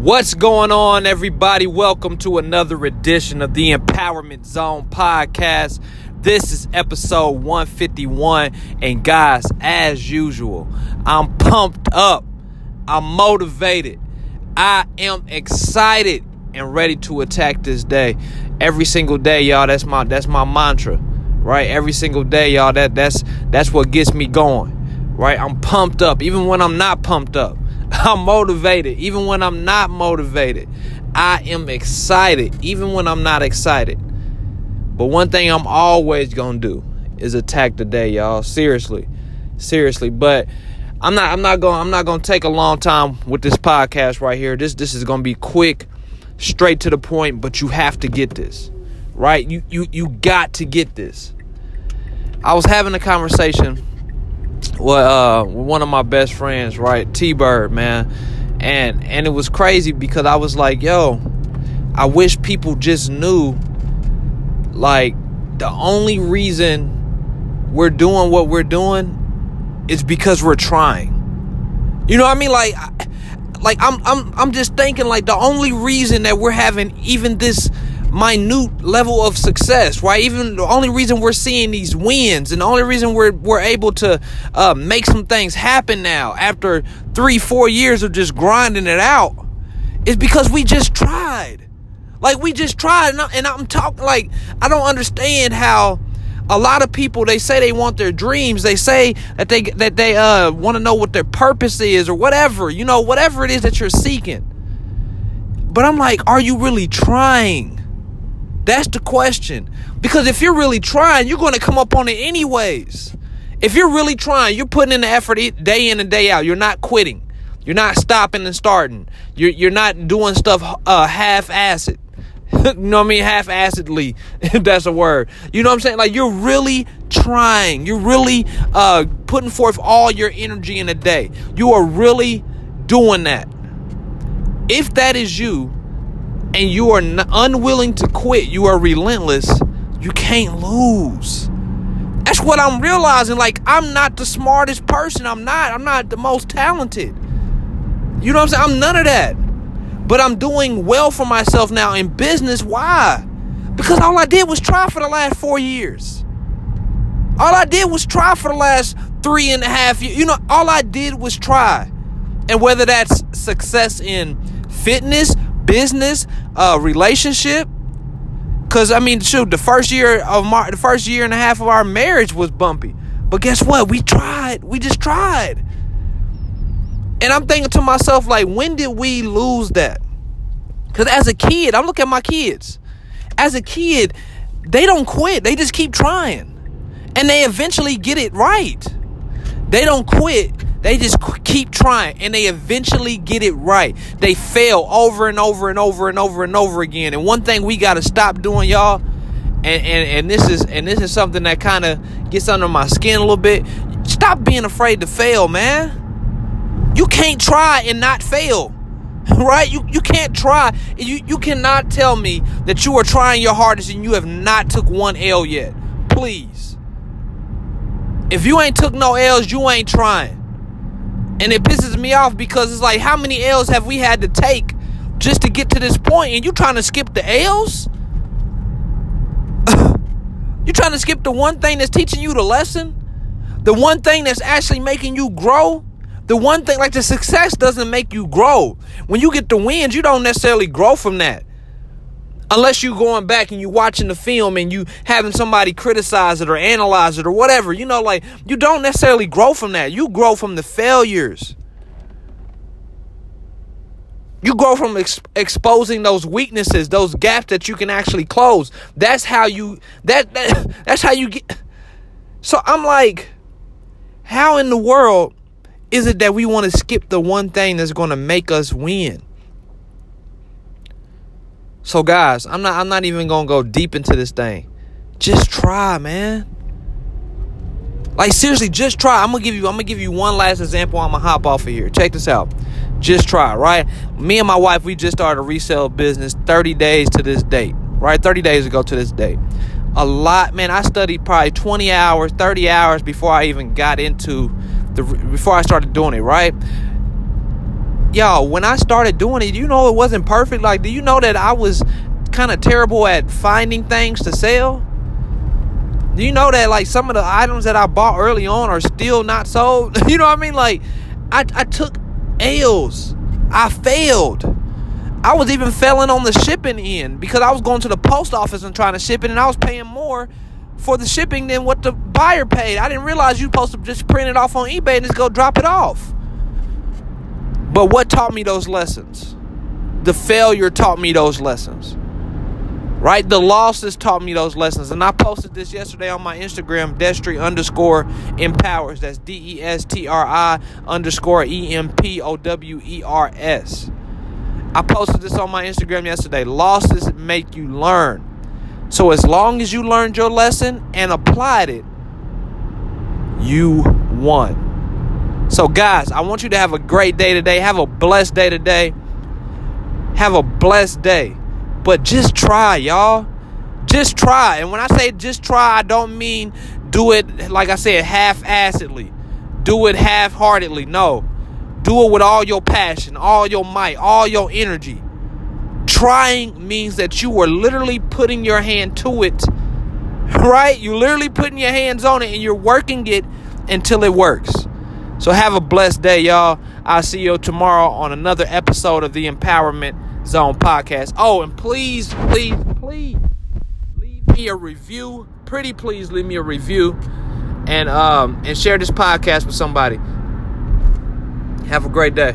What's going on, everybody? Welcome to another edition of the Empowerment Zone podcast. This is episode 151, and guys, as usual, I'm pumped up, I'm motivated, I am excited and ready to attack this day. Every single day, y'all. That's my that's my mantra, right? Every single day, y'all. That that's that's what gets me going, right? I'm pumped up, even when I'm not pumped up. I'm motivated even when I'm not motivated. I am excited even when I'm not excited. But one thing I'm always going to do is attack the day, y'all. Seriously. Seriously, but I'm not I'm not going I'm not going to take a long time with this podcast right here. This this is going to be quick, straight to the point, but you have to get this. Right? You you you got to get this. I was having a conversation well, uh, one of my best friends, right, T Bird, man, and and it was crazy because I was like, yo, I wish people just knew, like, the only reason we're doing what we're doing is because we're trying. You know what I mean? Like, like I'm I'm I'm just thinking like the only reason that we're having even this minute level of success, right? Even the only reason we're seeing these wins and the only reason we're we're able to uh, make some things happen now after three, four years of just grinding it out is because we just tried. Like we just tried, and, I, and I'm talking like I don't understand how a lot of people they say they want their dreams they say that they that they uh want to know what their purpose is or whatever you know whatever it is that you're seeking but i'm like are you really trying that's the question. Because if you're really trying, you're going to come up on it anyways. If you're really trying, you're putting in the effort day in and day out. You're not quitting. You're not stopping and starting. You're you're not doing stuff uh, half-assed. you know what I mean? Half-assedly, if that's a word. You know what I'm saying? Like you're really trying. You're really uh, putting forth all your energy in a day. You are really doing that. If that is you, and you are unwilling to quit, you are relentless, you can't lose. That's what I'm realizing. Like, I'm not the smartest person. I'm not. I'm not the most talented. You know what I'm saying? I'm none of that. But I'm doing well for myself now in business. Why? Because all I did was try for the last four years. All I did was try for the last three and a half years. You know, all I did was try. And whether that's success in fitness, business, uh, relationship. Cause I mean, shoot, the first year of my, the first year and a half of our marriage was bumpy. But guess what? We tried. We just tried. And I'm thinking to myself, like, when did we lose that? Cause as a kid, I'm looking at my kids. As a kid, they don't quit. They just keep trying. And they eventually get it right. They don't quit they just keep trying and they eventually get it right. They fail over and over and over and over and over again. And one thing we got to stop doing, y'all, and, and, and this is and this is something that kind of gets under my skin a little bit. Stop being afraid to fail, man. You can't try and not fail. Right? You you can't try. You you cannot tell me that you are trying your hardest and you have not took one L yet. Please. If you ain't took no L's, you ain't trying. And it pisses me off because it's like, how many L's have we had to take just to get to this point? And you trying to skip the L's? you trying to skip the one thing that's teaching you the lesson? The one thing that's actually making you grow? The one thing, like the success doesn't make you grow. When you get the wins, you don't necessarily grow from that unless you going back and you watching the film and you having somebody criticize it or analyze it or whatever you know like you don't necessarily grow from that. You grow from the failures. You grow from ex- exposing those weaknesses those gaps that you can actually close. That's how you that, that that's how you get so i'm like how in the world is it that we want to skip the one thing that's going to make us win so guys, I'm not I'm not even gonna go deep into this thing. Just try, man. Like seriously, just try. I'm gonna give you I'm gonna give you one last example. I'm gonna hop off of here. Check this out. Just try, right? Me and my wife, we just started a resale business 30 days to this date. Right? 30 days ago to this date. A lot, man. I studied probably 20 hours, 30 hours before I even got into the before I started doing it, right? Y'all, when I started doing it, you know it wasn't perfect. Like, do you know that I was kind of terrible at finding things to sell? Do you know that like some of the items that I bought early on are still not sold? you know what I mean? Like, I, I took L's. I failed. I was even failing on the shipping end because I was going to the post office and trying to ship it, and I was paying more for the shipping than what the buyer paid. I didn't realize you're supposed to just print it off on eBay and just go drop it off. But what taught me those lessons? The failure taught me those lessons. Right? The losses taught me those lessons. And I posted this yesterday on my Instagram, Destri underscore empowers. That's D E S T R I underscore E M P O W E R S. I posted this on my Instagram yesterday. Losses make you learn. So as long as you learned your lesson and applied it, you won. So, guys, I want you to have a great day today. Have a blessed day today. Have a blessed day. But just try, y'all. Just try. And when I say just try, I don't mean do it, like I said, half assedly. Do it half heartedly. No. Do it with all your passion, all your might, all your energy. Trying means that you are literally putting your hand to it, right? You're literally putting your hands on it and you're working it until it works. So have a blessed day, y'all. I'll see you tomorrow on another episode of the Empowerment Zone podcast. Oh, and please, please, please leave me a review. Pretty please leave me a review and um and share this podcast with somebody. Have a great day.